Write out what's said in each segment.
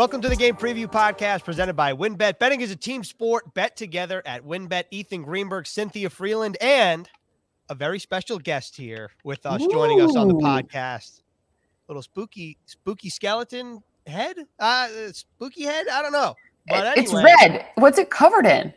Welcome to the Game Preview Podcast presented by WynnBET. Betting is a team sport. Bet together at WynnBET. Ethan Greenberg, Cynthia Frelund, and a very special guest here with us Ooh. joining us on the podcast. Little spooky, spooky skeleton head? Uh, spooky head? I don't know. But anyway, it's red. What's it covered in?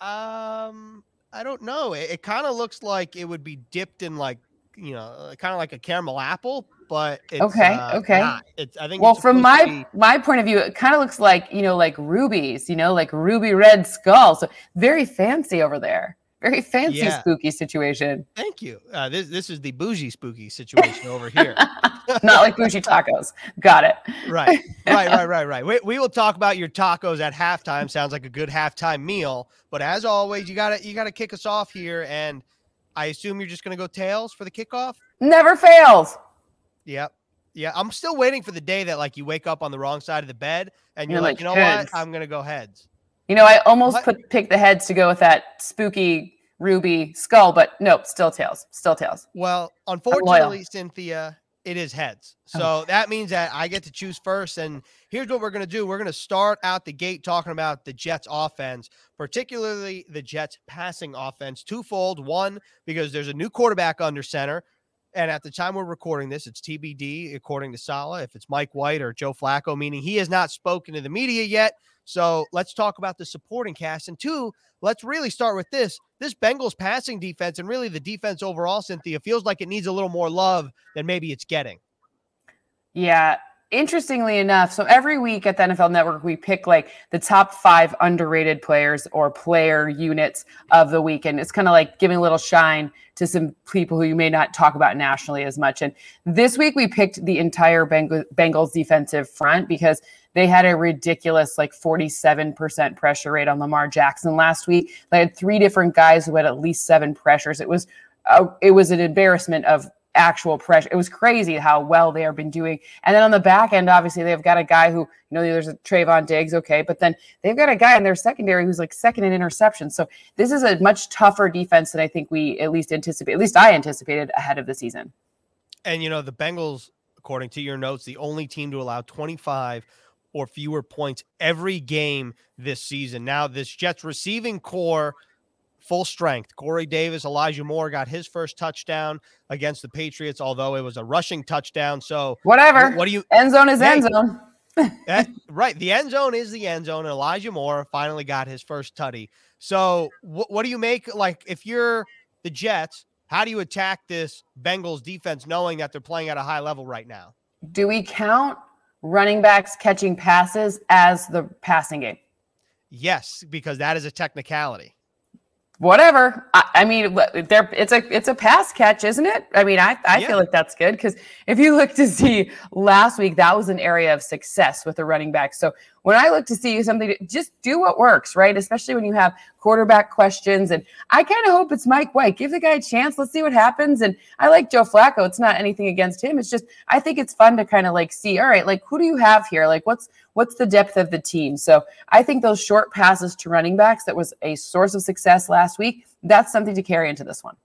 Um, I don't know. It, it kind of looks like it would be dipped in like you know, kind of like a caramel apple, but okay, uh, okay. Not. It's I think. Well, from my be... my point of view, it kind of looks like you know, like rubies, you know, like ruby red skull. So very fancy over there. Very fancy yeah. spooky situation. Thank you. Uh, this this is the bougie spooky situation over here. Not like bougie tacos. Got it. Right, right, right, right, right. We, we will talk about your tacos at halftime. Sounds like a good halftime meal. But as always, you gotta you gotta kick us off here, and I assume you're just gonna go tails for the kickoff. Never fails. Yep. Yeah, I'm still waiting for the day that like you wake up on the wrong side of the bed and you're, you're like, like, you know heads. what, I'm gonna go heads. You know, I almost put pick the heads to go with that spooky ruby skull, but nope, still tails, still tails. Well, unfortunately, Cynthia, it is heads. So oh. that means that I get to choose first. And here's what we're going to do we're going to start out the gate talking about the Jets offense, particularly the Jets passing offense. Twofold. One, because there's a new quarterback under center. And at the time we're recording this, it's TBD, according to Saleh, if it's Mike White or Joe Flacco, meaning he has not spoken to the media yet. So let's talk about the supporting cast. And two, let's really start with this. This Bengals passing defense and really the defense overall, Cynthia, feels like it needs a little more love than maybe it's getting. Yeah, interestingly enough, so every week at the NFL Network, we pick like the top five underrated players or player units of the week. And it's kind of like giving a little shine to some people who you may not talk about nationally as much. And this week, we picked the entire Bengals defensive front because they had a ridiculous like 47% pressure rate on Lamar Jackson last week. They had three different guys who had at least seven pressures. It was uh, it was an embarrassment of actual pressure. It was crazy how well they have been doing. And then on the back end, obviously, they've got a guy who, you know, there's a Trevon Diggs, okay, but then they've got a guy in their secondary who's like second in interception. So this is a much tougher defense than I think we at least anticipate, at least I anticipated ahead of the season. And, you know, the Bengals, according to your notes, the only team to allow 25 or fewer points every game this season. Now, this Jets receiving corps full strength. Corey Davis, Elijah Moore got his first touchdown against the Patriots, although it was a rushing touchdown. So whatever. What do you end zone is end zone. that, eh, right. The end zone is the end zone. And Elijah Moore finally got his first tutty. So wh- what do you make like if you're the Jets, how do you attack this Bengals defense knowing that they're playing at a high level right now? Do we count running backs catching passes as the passing game? Yes, because that is a technicality whatever. I, I mean, there it's a it's a pass catch, isn't it? I mean, I I yeah. feel like that's good because if you look to see last week, that was an area of success with the running back. So when I look to see you something, just do what works, right? Especially when you have quarterback questions. And I kind of hope it's Mike White. Give the guy a chance. Let's see what happens. And I like Joe Flacco. It's not anything against him. It's just I think it's fun to kind of like see, all right, like who do you have here? Like what's what's the depth of the team? So I think those short passes to running backs that was a source of success last week. That's something to carry into this one.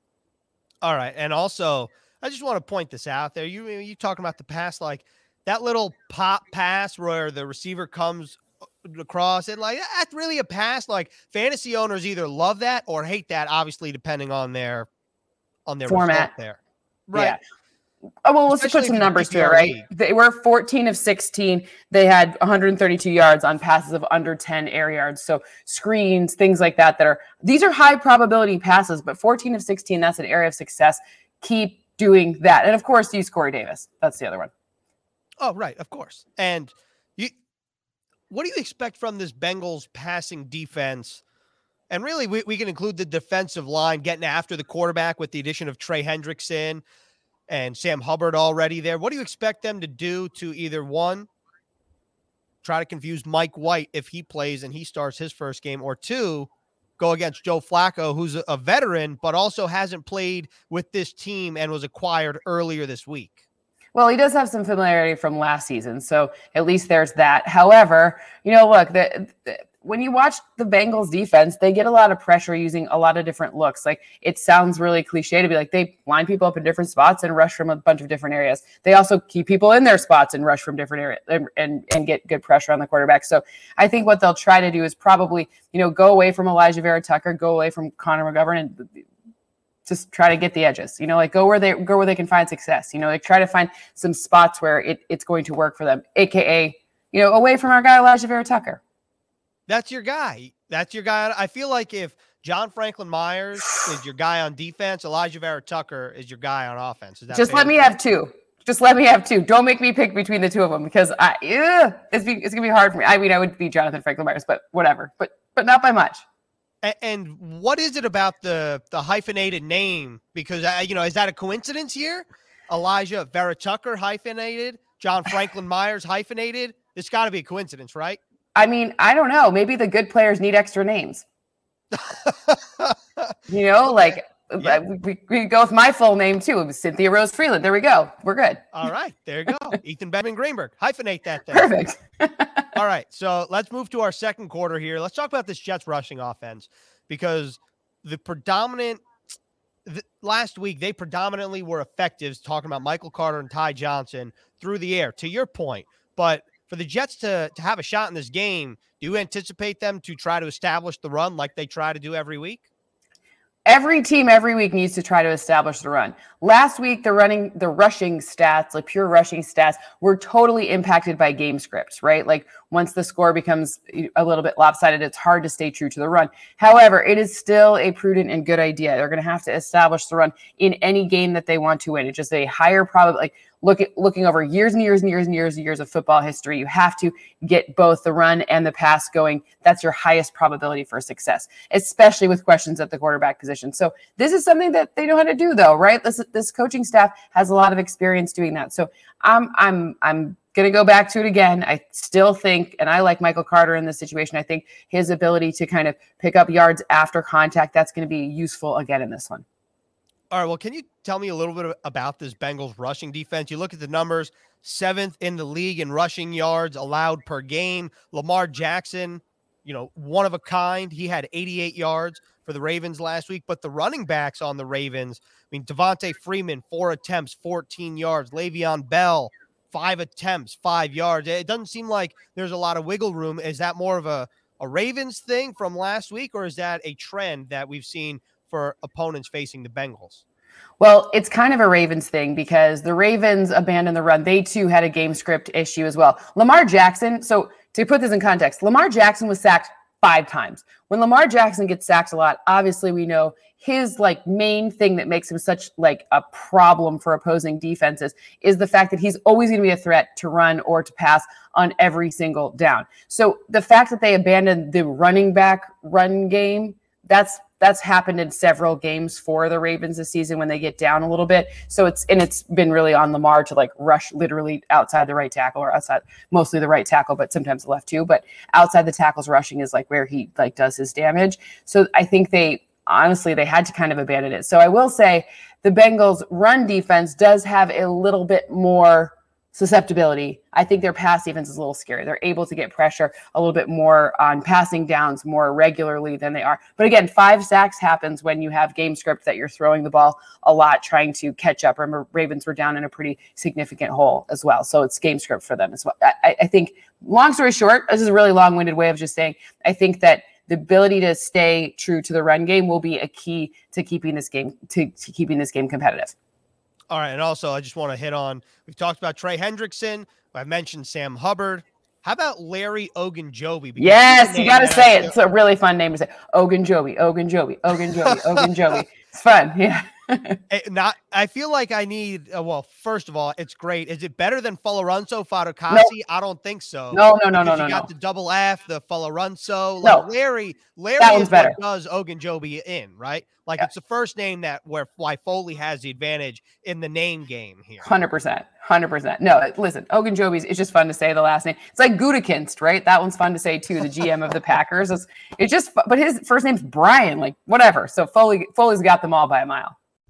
All right, and also I just want to point this out there. You you talking about the past like that little pop pass where the receiver comes uh, across it like that's really a pass like fantasy owners either love that or hate that obviously depending on their on their format there right yeah. Oh, well, let's put some numbers to it, right? They were 14 of 16. They had 132 yards on passes of under 10 air yards. So screens, things like that, that are these are high probability passes, but 14 of 16, that's an area of success. Keep doing that. And of course, use Corey Davis. That's the other one. Oh, right, of course. And you, what do you expect from this Bengals passing defense? And really, we, we can include the defensive line getting after the quarterback with the addition of Trey Hendrickson and Sam Hubbard already there. What do you expect them to do to either one, try to confuse Mike White if he plays and he starts his first game, or two, go against Joe Flacco, who's a veteran, but also hasn't played with this team and was acquired earlier this week? Well, he does have some familiarity from last season, so at least there's that. However, you know, look, the, the when you watch the Bengals defense, they get a lot of pressure using a lot of different looks. Like it sounds really cliche to be like they line people up in different spots and rush from a bunch of different areas. They also keep people in their spots and rush from different areas and, and, and get good pressure on the quarterback. So I think what they'll try to do is probably, you know, go away from Alijah Vera Tucker, go away from Connor McGovern and just try to get the edges, you know, like go where they go where they can find success, you know, like try to find some spots where it, it's going to work for them, aka, you know, away from our guy Alijah Vera Tucker. That's your guy. That's your guy. I feel like if John Franklin Myers is your guy on defense, Alijah Vera Tucker is your guy on offense. Just let me have two. Just let me have two. Don't make me pick between the two of them because I, ugh, it's, be, it's gonna be hard for me. I mean, I would be Jonathan Franklin Myers, but whatever. But but not by much. And, what is it about the the hyphenated name? Because uh, you know, is that a coincidence here? Alijah Vera Tucker hyphenated, John Franklin Myers hyphenated. It's got to be a coincidence, right? I mean, I don't know. Maybe the good players need extra names. you know, like yeah. we, we go with my full name too. It was Cynthia Rose Frelund. There we go. We're good. All right. There you go. Ethan Benjamin Greenberg. Hyphenate that. Then. Perfect. All right. So let's move to our second quarter here. Let's talk about this Jets rushing offense because the predominant the, last week they predominantly were effective talking about Michael Carter and Ty Johnson through the air. To your point, but for the Jets to to have a shot in this game, do you anticipate them to try to establish the run like they try to do every week? Every team every week needs to try to establish the run. Last week, the running, the rushing stats, like pure rushing stats, were totally impacted by game scripts, right? Like once the score becomes eh, a little bit lopsided, it's hard to stay true to the run. However, it is still a prudent and good idea. They're going to have to establish the run in any game that they want to win. It's just a higher probability. Like look at looking over years and years and years and years and years of football history, you have to get both the run and the pass going. That's your highest probability for success, especially with questions at the quarterback position. So this is something that they know how to do, though, right? This this coaching staff has a lot of experience doing that. So I'm I'm I'm going to go back to it again. I still think, and I like Michael Carter in this situation. I think his ability to kind of pick up yards after contact that's going to be useful again in this one. All right. Well, can you tell me a little bit about this Bengals rushing defense? You look at the numbers, seventh in the league in rushing yards allowed per game. Lamar Jackson, you know, one of a kind. He had 88 yards for the Ravens last week, but the running backs on the Ravens, I mean, Devonta Freeman, four attempts, 14 yards. Le'Veon Bell, five attempts, five yards. It doesn't seem like there's a lot of wiggle room. Is that more of a, a Ravens thing from last week, or is that a trend that we've seen for opponents facing the Bengals? Well, it's kind of a Ravens thing because the Ravens abandoned the run. They too had a game script issue as well. Lamar Jackson, so to put this in context, Lamar Jackson was sacked five times. When Lamar Jackson gets sacked a lot, obviously we know his like main thing that makes him such like a problem for opposing defenses is the fact that he's always going to be a threat to run or to pass on every single down. So the fact that they abandoned the running back run game, that's that's happened in several games for the Ravens this season when they get down a little bit. So it's and it's been really on Lamar to like rush literally outside the right tackle or outside mostly the right tackle, but sometimes the left too. But outside the tackles, rushing is like where he like does his damage. So I think they honestly they had to kind of abandon it. So I will say the Bengals run defense does have a little bit more susceptibility. I think their pass defense is a little scary. They're able to get pressure a little bit more on passing downs more regularly than they are. But again, five sacks happens when you have game script that you're throwing the ball a lot, trying to catch up. Remember, Ravens were down in a pretty significant hole as well. So it's game script for them as well. I, I think, long story short, this is a really long winded way of just saying, I think that the ability to stay true to the run game will be a key to keeping this game to, to keeping this game competitive. All right. And also, I just want to hit on we've talked about Trey Hendrickson. I've mentioned Sam Hubbard. How about Larry Ogunjobi? Yes, you got to say it. It's a really fun name to say. Ogunjobi, Ogunjobi, Ogunjobi, Ogunjobi. It's fun. Yeah. Eh, not, I feel like I need. Uh, well, first of all, it's great. Is it better than Folorunso Fatukasi? No. I don't think so. No, no, no, no, no. You got no. the double F, the Folorunso. Like no. Larry, Larry one's better. does Ogunjobi in right? Like yeah. it's the first name that where why Foley has the advantage in the name game here. Hundred percent, hundred percent. No, listen, Ogunjobi's. It's just fun to say the last name. It's like Gutekunst, right? That one's fun to say too. The GM of the Packers. It's, it's just, but his first name's Brian. Like whatever. So Foley, Foley's got them all by a mile.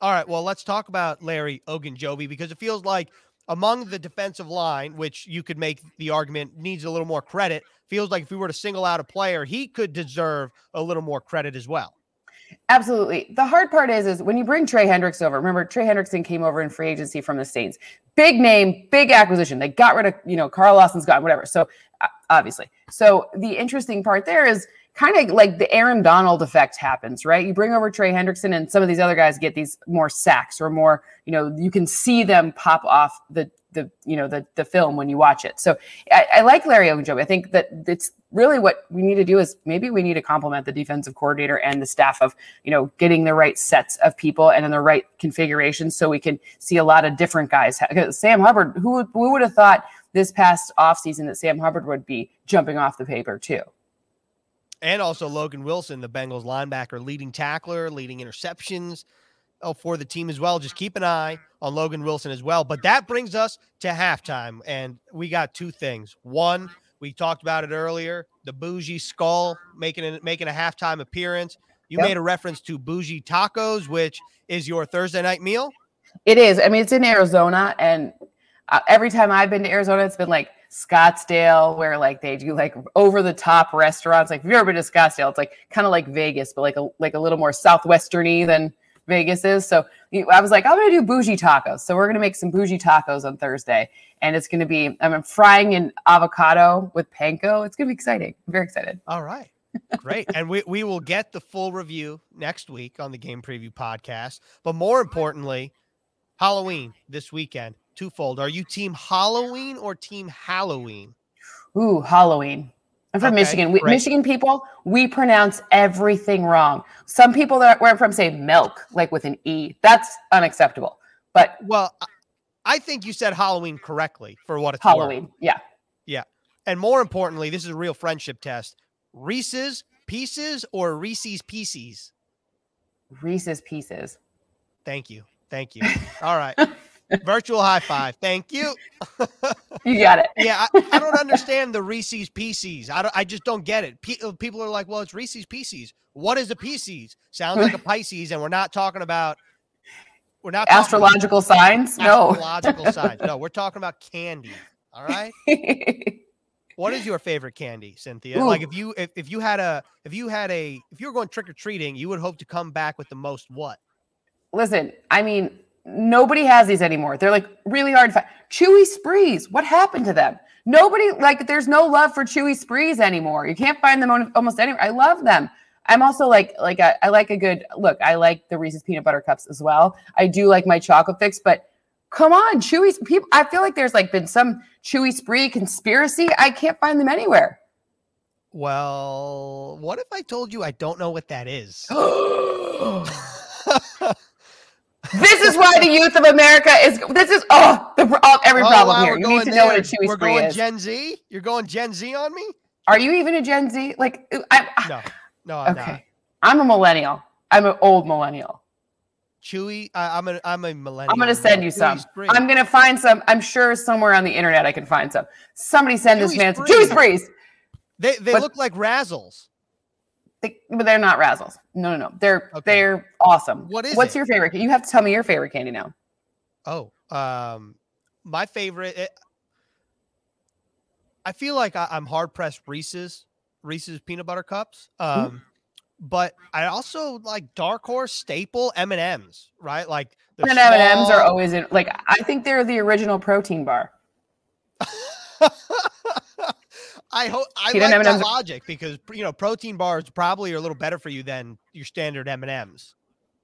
All right. Well, let's talk about Larry Ogunjobi because it feels like among the defensive line, which you could make the argument needs a little more credit, feels like if we were to single out a player, he could deserve a little more credit as well. Absolutely. The hard part is, is when you bring Trey Hendricks over. Remember, Trey Hendrickson came over in free agency from the Saints. Big name, big acquisition. They got rid of, you know, Carl Lawson's gone, whatever. So uh, obviously, so the interesting part there is kind of like the Aaron Donald effect happens, right? You bring over Trey Hendrickson and some of these other guys get these more sacks or more, you know, you can see them pop off the the you know the the film when you watch it. So I, I like Larry Ogunjobi. I think that it's really what we need to do is maybe we need to compliment the defensive coordinator and the staff of you know getting the right sets of people and in the right configurations so we can see a lot of different guys. Sam Hubbard, who who would have thought this past offseason that Sam Hubbard would be jumping off the paper too? And also Logan Wilson, the Bengals linebacker, leading tackler, leading interceptions oh, for the team as well. Just keep an eye on Logan Wilson as well. But that brings us to halftime. And we got two things. One, we talked about it earlier, the bougie skull making a, making a halftime appearance. You yep. made a reference to bougie tacos, which is your Thursday night meal. It is. I mean, it's in Arizona, and uh, every time I've been to Arizona, it's been like Scottsdale, where like they do like over the top restaurants. Like if you've ever been to Scottsdale, it's like kind of like Vegas, but like a like a little more southwesterny than Vegas is. So I was like, I'm gonna do bougie tacos. So we're gonna make some bougie tacos on Thursday, and it's gonna be I'm frying an avocado with panko. It's gonna be exciting. I'm very excited. All right. Great. and we, we will get the full review next week on the game preview podcast. But more importantly, Halloween this weekend twofold. Are you team Halloween or team Halloween? Ooh, Halloween. I'm from okay, Michigan. We, Michigan people, we pronounce everything wrong. Some people that where I'm from say milk, like with an E. That's unacceptable. But well, I think you said Halloween correctly for what it's Halloween. Worth. Yeah. Yeah. And more importantly, this is a real friendship test. Reese's Pieces or Reese's Pieces? Reese's Pieces. Thank you. Thank you. All right. Virtual high five. Thank you. you got it. yeah, I, I, don't understand the Reese's Pieces. I don't, I just don't get it. Uh, people are like, "Well, it's Reese's Pieces." What is a Pisces? Sounds like a Pisces, and we're not talking about. We're not astrological signs. No astrological signs. No, we're talking about candy. All right. what is your favorite candy, Cynthia? Ooh. Like if you if, if you had a if you had a if you were going trick or treating, you would hope to come back with the most what? Listen, I mean, nobody has these anymore. They're like really hard to find. Chewy sprees, what happened to them? Nobody like there's no love for chewy sprees anymore. You can't find them on almost anywhere. I love them. I'm also like like a, I like a good look. I like the Reese's peanut butter cups as well. I do like my chocolate fix, but come on, chewy people. I feel like there's like been some chewy spree conspiracy. I can't find them anywhere. Well, what if I told you I don't know what that is? This is why the youth of America is. This is oh, the oh, every oh, problem wow, here. You need to there. know what a chewy We're going is. Gen Z. You're going Gen Z on me. Are you even a Gen Z? Like I. Ah. No, no, I'm okay. Not. I'm a millennial. I'm an old millennial. Chewy. I, am a I'm a millennial. I'm gonna send you some. I'm gonna find some. I'm sure somewhere on the internet I can find some. Somebody send Chewy this man some Chewy Sprees. They they but, look like Razzles. They, but they're not razzles. No, no, no. They're okay. they're awesome. What is? What's it? your favorite? You have to tell me your favorite candy now. Oh, um, my favorite. It, I feel like I, am hard pressed Reese's Reese's peanut butter cups. Um, mm-hmm. but I also like dark horse staple M and M's. Right, like the M and M's are always in. Like I think they're the original protein bar. I hope I like M&Ms. that logic because you know protein bars probably are a little better for you than your standard M and M's.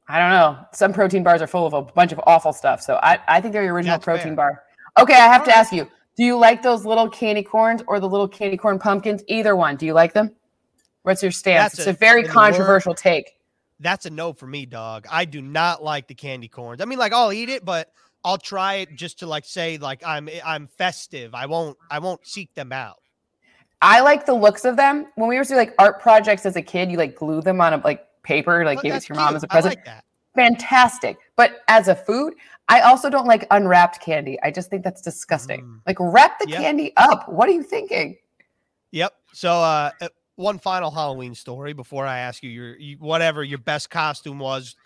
I don't know. Some protein bars are full of a bunch of awful stuff, so I, I think they're the original That's protein fair. bar. Okay, I have All to right. ask you: Do you like those little candy corns or the little candy corn pumpkins? Either one. Do you like them? What's your stance? That's it's a, a very controversial word, take. that's a no for me, dog. I do not like the candy corns. I mean, like I'll eat it, but I'll try it just to like say like I'm I'm festive. I won't I won't seek them out. I like the looks of them. When we were doing like art projects as a kid, you like glue them on a like paper, like oh, give it to your cute. mom as a present. Like Fantastic. But as a food, I also don't like unwrapped candy. I just think that's disgusting. Mm. Like wrap the yep. candy up. What are you thinking? Yep. So uh, uh one final Halloween story before I ask you your you, whatever your best costume was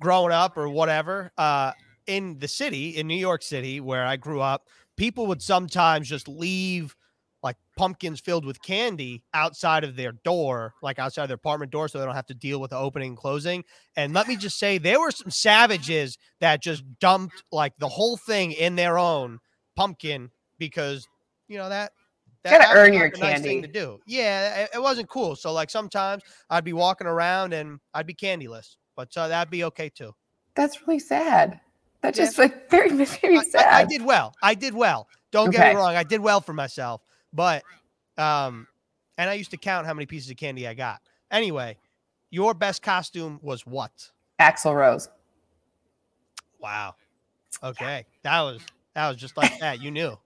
growing up or whatever. Uh, in the city, in New York City, where I grew up, people would sometimes just leave like pumpkins filled with candy outside of their door, like outside of their apartment door, so they don't have to deal with the opening and closing. And let me just say, there were some savages that just dumped like the whole thing in their own pumpkin because you know that that gotta earn your candy. Nice thing to do. Yeah, it, it, wasn't cool. So like sometimes I'd be walking around and I'd be candyless, but uh, that'd be okay too. That's really sad. That just yeah. like very very sad. I, I, I, did well. I did well. Don't okay. get me wrong. I did well for myself, but um, and I used to count how many pieces of candy I got. Anyway, your best costume was what? Axl Rose. Wow. Okay, that was that was just like that. You knew.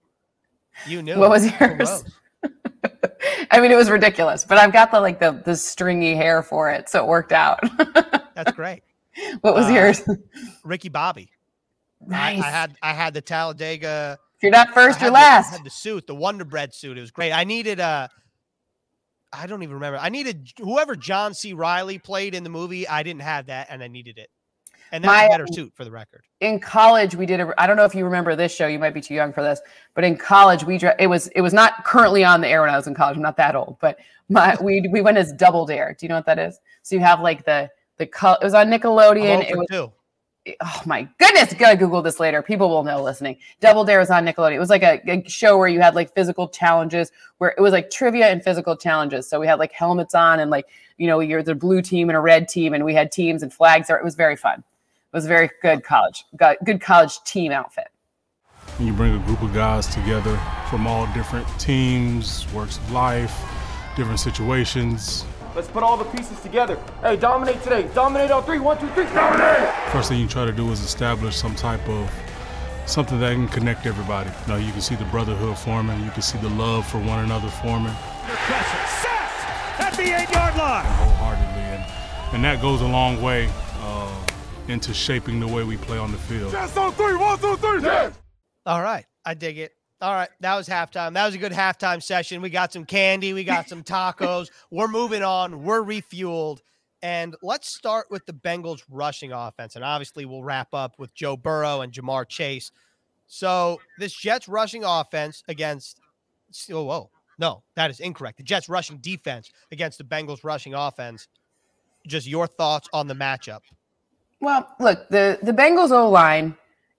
You knew. What was yours? I mean, it was ridiculous, but I've got the like the the stringy hair for it, so it worked out. That's great. What was uh, yours? Ricky Bobby. Nice. I, I, had I had the Talladega. If you're not first, you're last. I had the suit, the Wonder Bread suit. It was great. I needed a. Uh, don't even remember. I needed whoever John C. Reilly played in the movie. I didn't have that, and I needed it. And that's My, a better suit for the record. In college, we did a. I don't know if you remember this show. You might be too young for this, but in college, we it was it was not currently on the air when I was in college. I'm not that old, but my we we went as Double Dare. Do you know what that is? So you have like the the color. It was on Nickelodeon. It was. Two. Oh my goodness! Gotta Google this later. People will know listening. Double Dare was on Nickelodeon. It was like a, a show where you had like physical challenges, where it was like trivia and physical challenges. So we had like helmets on and like you know you're the blue team and a red team, and we had teams and flags there. It was very fun. It was very good college, good college team outfit. You bring a group of guys together from all different teams, works of life, different situations. Let's put all the pieces together. Hey, dominate today. Dominate on three. One, two, three. Dominate. First thing you try to do is establish some type of something that can connect everybody. You know, you can see the brotherhood forming. You can see the love for one another forming. Sacked at the eight-yard line. Wholeheartedly, and, and that goes a long way uh, into shaping the way we play on the field. Just on three, one, two, three. Yes. All right. I dig it. All right. That was halftime. That was a good halftime session. We got some candy. We got some tacos. We're moving on. We're refueled. And let's start with the Bengals rushing offense. And obviously, we'll wrap up with Joe Burrow and Ja'Marr Chase. So, this Jets rushing offense against, oh, whoa, no, that is incorrect. The Jets rushing defense against the Bengals rushing offense. Just your thoughts on the matchup. Well, look, the the Bengals O line.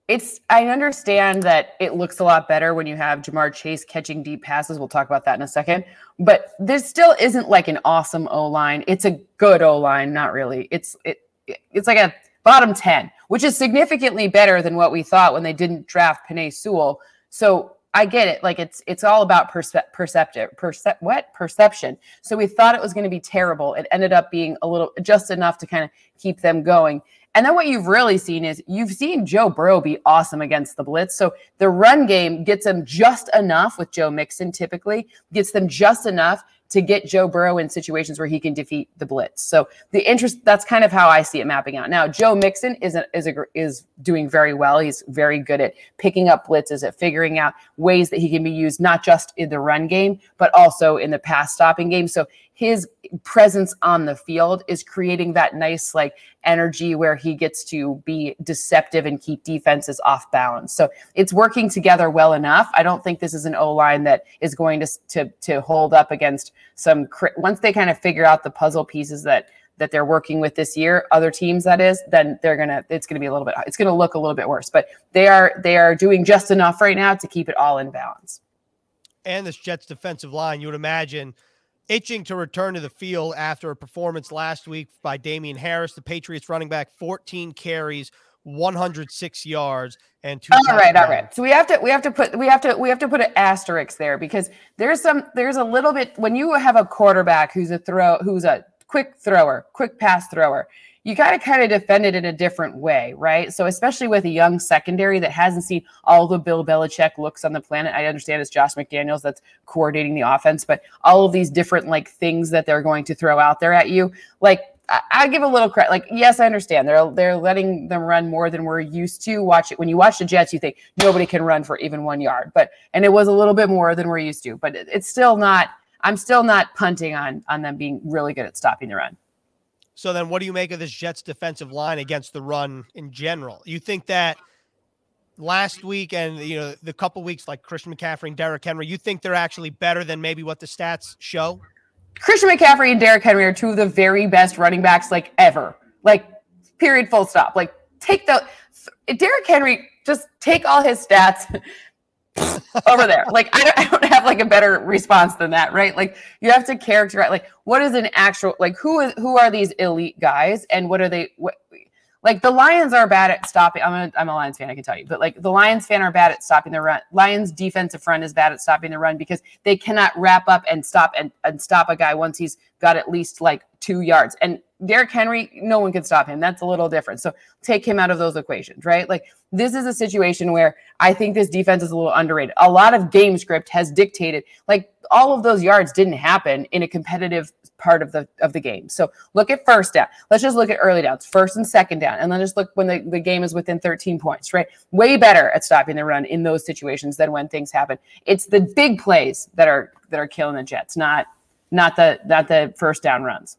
It's I understand that it looks a lot better when you have Ja'Marr Chase catching deep passes. We'll talk about that in a second. But this still isn't like an awesome O line. It's a good O line, not really. It's it it's like a bottom 10, which is significantly better than what we thought when they didn't draft Penei Sewell. So I get it. Like it's it's all about perce- perceptive percep what perception. So we thought it was going to be terrible. It ended up being a little just enough to kind of keep them going. And then what you've really seen is you've seen Joe Burrow be awesome against the blitz. So the run game gets them just enough with Joe Mixon typically, gets them just enough to get Joe Burrow in situations where he can defeat the blitz. So the interest that's kind of how I see it mapping out. Now, Joe Mixon is a, is a, is doing very well. He's very good at picking up blitzes, at figuring out ways that he can be used not just in the run game but also in the pass stopping game. So his presence on the field is creating that nice like energy where he gets to be deceptive and keep defenses off balance. So it's working together well enough. I don't think this is an O line that is going to to to hold up against some once they kind of figure out the puzzle pieces that that they're working with this year, other teams that is, then they're gonna it's gonna be a little bit it's gonna look a little bit worse. But they are they are doing just enough right now to keep it all in balance. And this Jets defensive line, you would imagine itching to return to the field after a performance last week by Damien Harris, the Patriots running back, 14 carries, 106 yards, and two. All right, all right. So we have to we have to put we have to we have to put an asterisk there because there's some there's a little bit when you have a quarterback who's a throw who's a quick thrower, quick pass thrower. You got to kind of defend it in a different way, right? So, especially with a young secondary that hasn't seen all the Bill Belichick looks on the planet. I understand it's Josh McDaniels that's coordinating the offense, but all of these different like things that they're going to throw out there at you, like I, give a little credit. Like, yes, I understand they're they're letting them run more than we're used to. Watch it when you watch the Jets, you think nobody can run for even one yard, but and it was a little bit more than we're used to. But it's still not. I'm still not punting on on them being really good at stopping the run. So then, what do you make of this Jets defensive line against the run in general? You think that last week and you know the couple weeks like Christian McCaffrey and Derrick Henry, you think they're actually better than maybe what the stats show? Christian McCaffrey and Derrick Henry are two of the very best running backs like ever. Like, period, full stop. Like, take the Derrick Henry, just take all his stats over there. Like, I don't, I don't have like a better response than that, right? Like, you have to characterize like what is an actual like who is who are these elite guys and what are they what like the Lions are bad at stopping. I'm a, I'm a Lions fan, I can tell you, but like the Lions fan are bad at stopping the run. Lions defensive front is bad at stopping the run because they cannot wrap up and stop and, and stop a guy once he's got at least like two yards. And Derrick Henry, no one can stop him. That's a little different. So take him out of those equations, right? Like this is a situation where I think this defense is a little underrated. A lot of game script has dictated, like all of those yards didn't happen in a competitive part of the of the game. So look at first down. Let's just look at early downs, first and second down, and then just look when the, the game is within 13 points, right? Way better at stopping the run in those situations than when things happen. It's the big plays that are that are killing the Jets, not not the not the first down runs.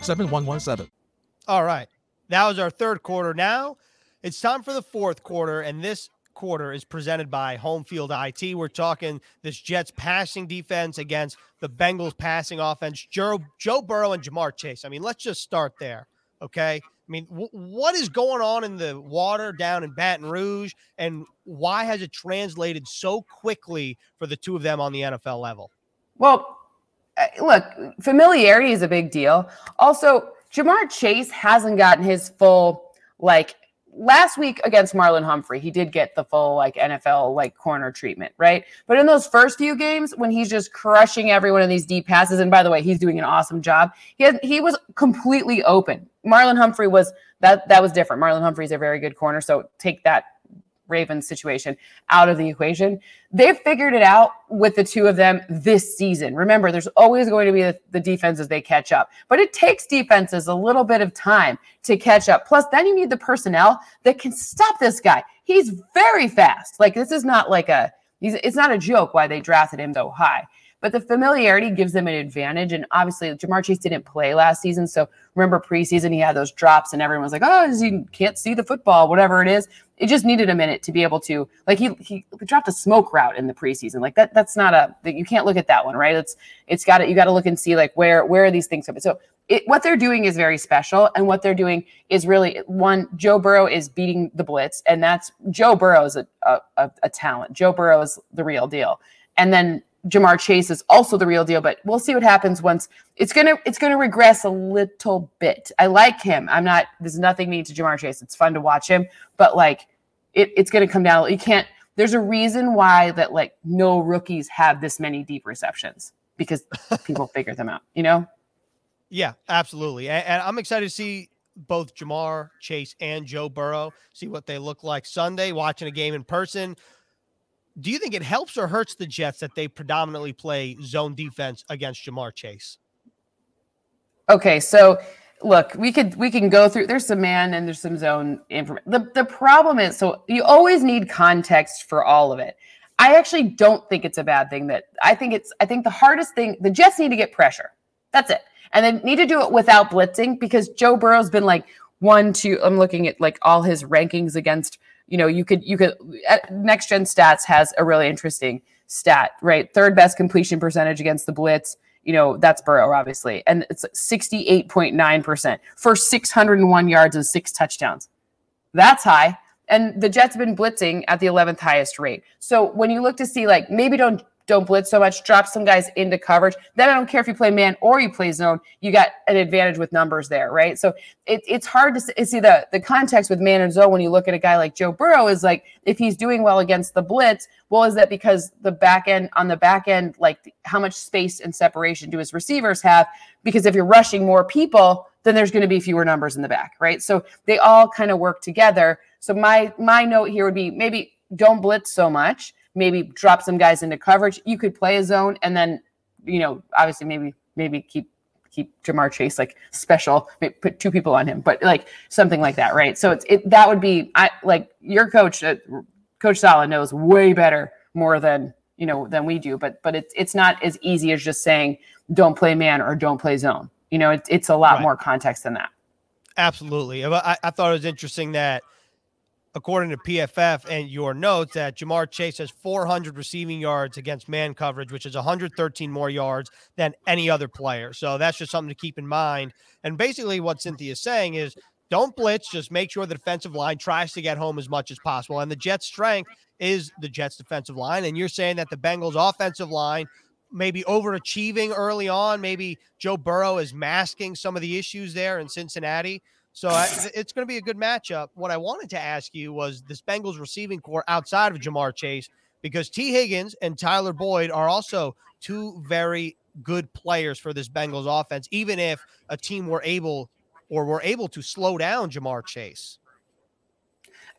7117. All right. That was our third quarter. Now it's time for the fourth quarter, and this quarter is presented by Home Field IT. We're talking this Jets passing defense against the Bengals passing offense. Joe, Joe Burrow and Ja'Marr Chase. I mean, let's just start there. Okay. I mean, w- what is going on in the water down in Baton Rouge, and why has it translated so quickly for the two of them on the NFL level? Well, Uh, look, familiarity is a big deal. Also, Ja'Marr Chase hasn't gotten his full like last week against Marlon Humphrey, he did get the full like NFL like corner treatment, right? But in those first few games when he's just crushing everyone in these deep passes, and by the way, he's doing an awesome job. He he was completely open. Marlon Humphrey was that that was different. Marlon Humphrey is a very good corner, so take that Ravens situation out of the equation. They've figured it out with the two of them this season. Remember, there's always going to be the, the, defenses they catch up, but it takes defenses a little bit of time to catch up. Plus, then you need the personnel that can stop this guy. He's very fast. Like this is not like a. it's not a joke why they drafted him so high. But the familiarity gives them an advantage. And obviously, Ja'Marr Chase didn't play last season. So remember preseason, he had those drops, and everyone was like, oh, he can't see the football, whatever it is. It just needed a minute to be able to, like, he, he dropped a smoke route in the preseason. Like, that that's not a, that you can't look at that one, right? It's, it's got to, you got to look and see, like, where, where are these things coming? So it, what they're doing is very special. And what they're doing is really one, Joe Burrow is beating the blitz. And that's Joe Burrow is a, a, a talent. Joe Burrow is the real deal. And then Ja'Marr Chase is also the real deal, but we'll see what happens once it's gonna it's gonna regress a little bit. I like him. I'm not there's nothing mean to Ja'Marr Chase. It's fun to watch him, but like it, it's gonna come down. You can't there's a reason why that like no rookies have this many deep receptions because people figure them out, you know? Yeah, absolutely. And, and I'm excited to see both Ja'Marr Chase and Joe Burrow, see what they look like Sunday, watching a game in person do you think it helps or hurts the Jets that they predominantly play zone defense against Ja'Marr Chase? Okay, so look, we could we can go through. There's some man and there's some zone information. The the problem is, so you always need context for all of it. I actually don't think it's a bad thing. That I think it's I think the hardest thing the Jets need to get pressure. That's it, and they need to do it without blitzing because Joe Burrow's been like one, two. I'm looking at like all his rankings against you know, you could you could uh, next gen stats has a really interesting stat, right? Third best completion percentage against the blitz you know, that's Burrow, obviously. And it's 68.9% for 601 yards and six touchdowns. That's high. And the Jets have been blitzing at the 11th highest rate. So when you look to see, like, maybe don't don't blitz so much, drop some guys into coverage. Then I don't care if you play man or you play zone, you got an advantage with numbers there, right? So it, it's hard to see the, the context with man and zone when you look at a guy like Joe Burrow is like, if he's doing well against the blitz, well, is that because the back end on the back end, like how much space and separation do his receivers have? Because if you're rushing more people, then there's going to be fewer numbers in the back, right? So they all kind of work together. So my my note here would be maybe don't blitz so much maybe drop some guys into coverage. You could play a zone and then, you know, obviously maybe maybe keep keep Ja'Marr Chase like special, put two people on him, but like something like that, right? So it's it that would be I like your coach, uh, Coach Saleh knows way better more than you know than we do, but but it's it's not as easy as just saying don't play man or don't play zone. You know, it's it's a lot right. more context than that. Absolutely, I, I thought it was interesting that according to PFF and your notes, that Ja'Marr Chase has 400 receiving yards against man coverage, which is 113 more yards than any other player. So that's just something to keep in mind. And basically, what Cynthia is saying is don't blitz, just make sure the defensive line tries to get home as much as possible. And the Jets' strength is the Jets' defensive line. And you're saying that the Bengals' offensive line maybe overachieving early on. Maybe Joe Burrow is masking some of the issues there in Cincinnati. So I, it's going to be a good matchup. What I wanted to ask you was this Bengals receiving corps outside of Ja'Marr Chase, because Tee Higgins and Tyler Boyd are also two very good players for this Bengals offense, even if a team were able or were able to slow down Ja'Marr Chase.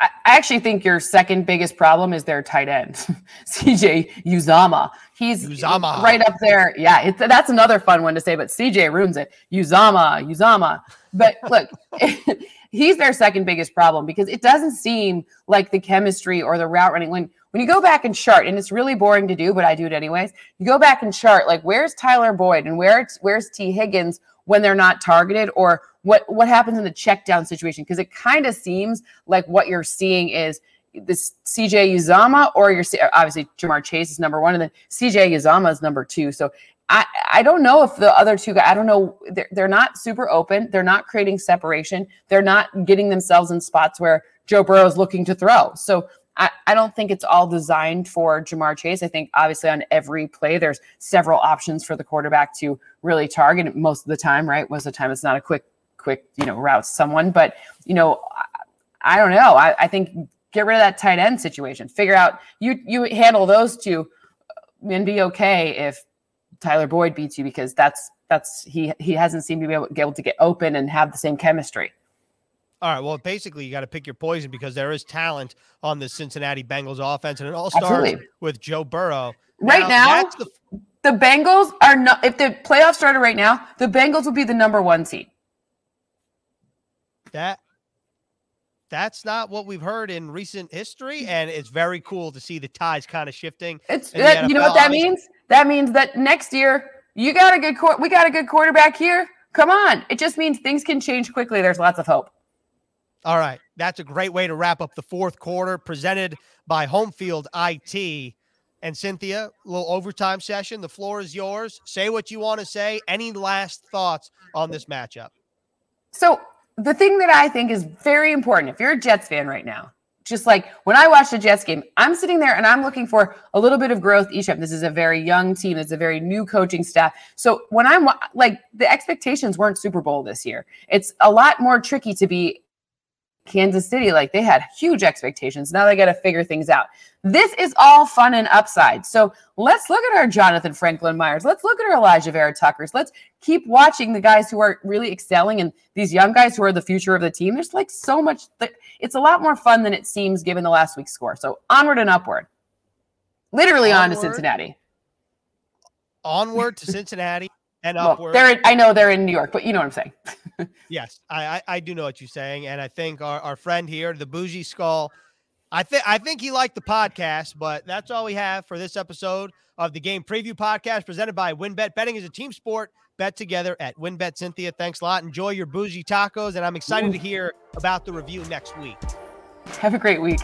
I actually think your second biggest problem is their tight end, CJ Uzomah. He's Uzama. right up there. Yeah, that's another fun one to say, but CJ ruins it. Uzama, Uzomah. But look, he's their second biggest problem because it doesn't seem like the chemistry or the route running. When when you go back and chart, and it's really boring to do, but I do it anyways. You go back and chart, like where's Tyler Boyd and where's where's Tee Higgins when they're not targeted, or what what happens in the check down situation? Because it kind of seems like what you're seeing is this CJ Uzomah or you're obviously Ja'Marr Chase is number one, and then CJ Uzomah is number two. So I, I don't know if the other two guys, I don't know, they're, they're not super open. They're not creating separation. They're not getting themselves in spots where Joe Burrow is looking to throw. So I, I don't think it's all designed for Ja'Marr Chase. I think obviously on every play, there's several options for the quarterback to really target most of the time, right? Most of the time, it's not a quick, quick, you know, route someone. But, you know, I, I don't know. I, I think get rid of that tight end situation. Figure out you you handle those two uh, and be okay if Tyler Boyd beats you because that's that's he he hasn't seemed to be able, be able to get open and have the same chemistry. All right. Well, basically, you got to pick your poison because there is talent on the Cincinnati Bengals offense, and it all starts Absolutely. with Joe Burrow. Right now, now the... the Bengals are not. If the playoffs started right now, the Bengals would be the number one seed. That that's not what we've heard in recent history, and it's very cool to see the ties kind of shifting. It's that, you know what that means. That means that next year you got a good we got a good quarterback here. Come on. It just means things can change quickly. There's lots of hope. All right. That's a great way to wrap up the fourth quarter presented by Home Field IT. And Cynthia, a little overtime session. The floor is yours. Say what you want to say. Any last thoughts on this matchup? So, the thing that I think is very important, if you're a Jets fan right now, just like when I watch the Jets game, I'm sitting there and I'm looking for a little bit of growth each time. This is a very young team. It's a very new coaching staff. So when I'm like the expectations weren't Super Bowl this year. It's a lot more tricky to be Kansas City, like they had huge expectations. Now they got to figure things out. This is all fun and upside. So let's look at our Jonathan Franklin Myers. Let's look at our Alijah Vera Tuckers. Let's keep watching the guys who are really excelling and these young guys who are the future of the team. There's like so much that it's a lot more fun than it seems given the last week's score. So onward and upward. Literally onward, on to Cincinnati. Onward to Cincinnati and well, upward. They're in, I know they're in New York, but you know what I'm saying. yes, I, I, I do know what you're saying, and I think our, our friend here, the bougie skull, I think I think he liked the podcast, but that's all we have for this episode of the game preview podcast presented by WynnBET. Betting is a team sport. Bet together at WynnBET. Cynthia, thanks a lot. Enjoy your bougie tacos, and I'm excited Ooh. to hear about the review next week. Have a great week.